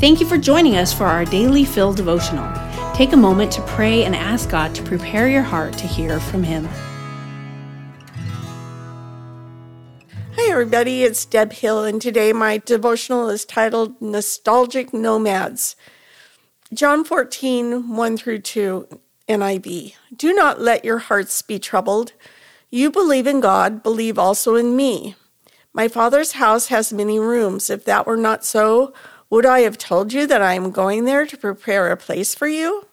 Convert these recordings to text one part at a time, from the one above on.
Thank you for joining us for our daily Fill devotional. Take a moment to pray and ask God to prepare your heart to hear from Him. Hi, everybody, it's Deb Hill, and today my devotional is titled Nostalgic Nomads. John 14, 1 through 2, NIV. Do not let your hearts be troubled. You believe in God, believe also in me. My Father's house has many rooms. If that were not so, would I have told you that I am going there to prepare a place for you?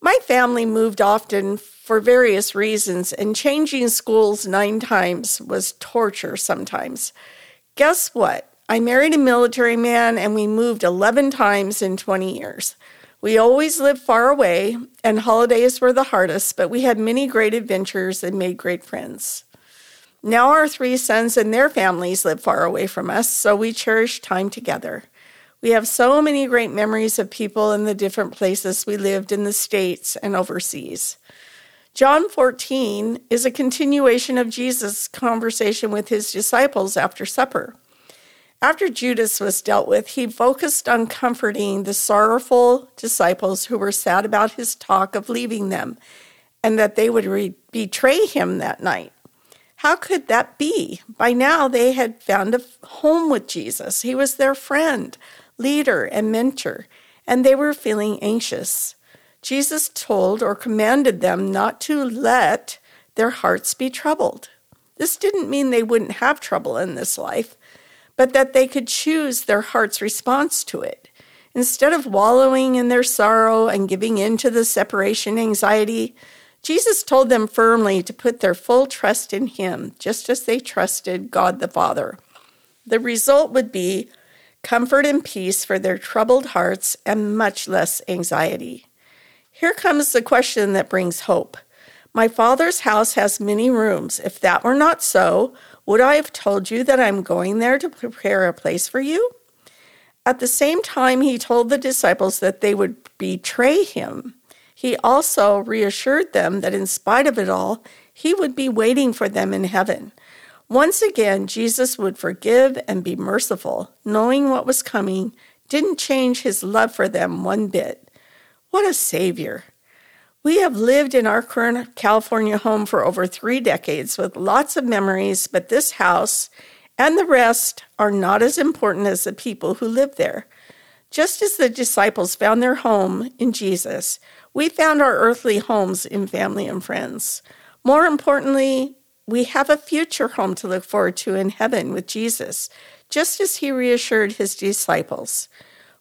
My family moved often for various reasons, and changing schools nine times was torture sometimes. Guess what? I married a military man and we moved 11 times in 20 years. We always lived far away, and holidays were the hardest, but we had many great adventures and made great friends. Now our three sons and their families live far away from us, so we cherish time together. We have so many great memories of people in the different places we lived in the States and overseas. John 14 is a continuation of Jesus' conversation with his disciples after supper. After Judas was dealt with, he focused on comforting the sorrowful disciples who were sad about his talk of leaving them and that they would re- betray him that night. How could that be? By now, they had found a home with Jesus. He was their friend, leader, and mentor, and they were feeling anxious. Jesus told or commanded them not to let their hearts be troubled. This didn't mean they wouldn't have trouble in this life, but that they could choose their heart's response to it. Instead of wallowing in their sorrow and giving in to the separation anxiety, Jesus told them firmly to put their full trust in Him, just as they trusted God the Father. The result would be comfort and peace for their troubled hearts and much less anxiety. Here comes the question that brings hope. My Father's house has many rooms. If that were not so, would I have told you that I'm going there to prepare a place for you? At the same time, he told the disciples that they would betray him. He also reassured them that in spite of it all, he would be waiting for them in heaven. Once again, Jesus would forgive and be merciful. Knowing what was coming didn't change his love for them one bit. What a savior! We have lived in our current California home for over three decades with lots of memories, but this house and the rest are not as important as the people who live there. Just as the disciples found their home in Jesus, we found our earthly homes in family and friends. More importantly, we have a future home to look forward to in heaven with Jesus, just as he reassured his disciples.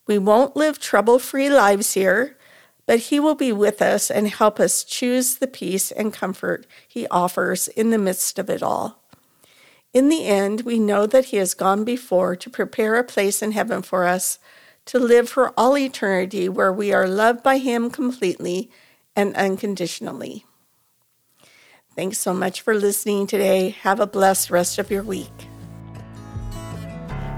We won't live trouble free lives here, but he will be with us and help us choose the peace and comfort he offers in the midst of it all. In the end, we know that he has gone before to prepare a place in heaven for us to live for all eternity where we are loved by Him completely and unconditionally. Thanks so much for listening today. Have a blessed rest of your week.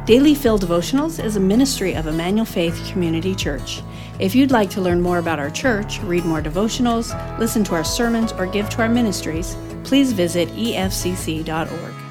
Daily Fill Devotionals is a ministry of Emmanuel Faith Community Church. If you'd like to learn more about our church, read more devotionals, listen to our sermons, or give to our ministries, please visit efcc.org.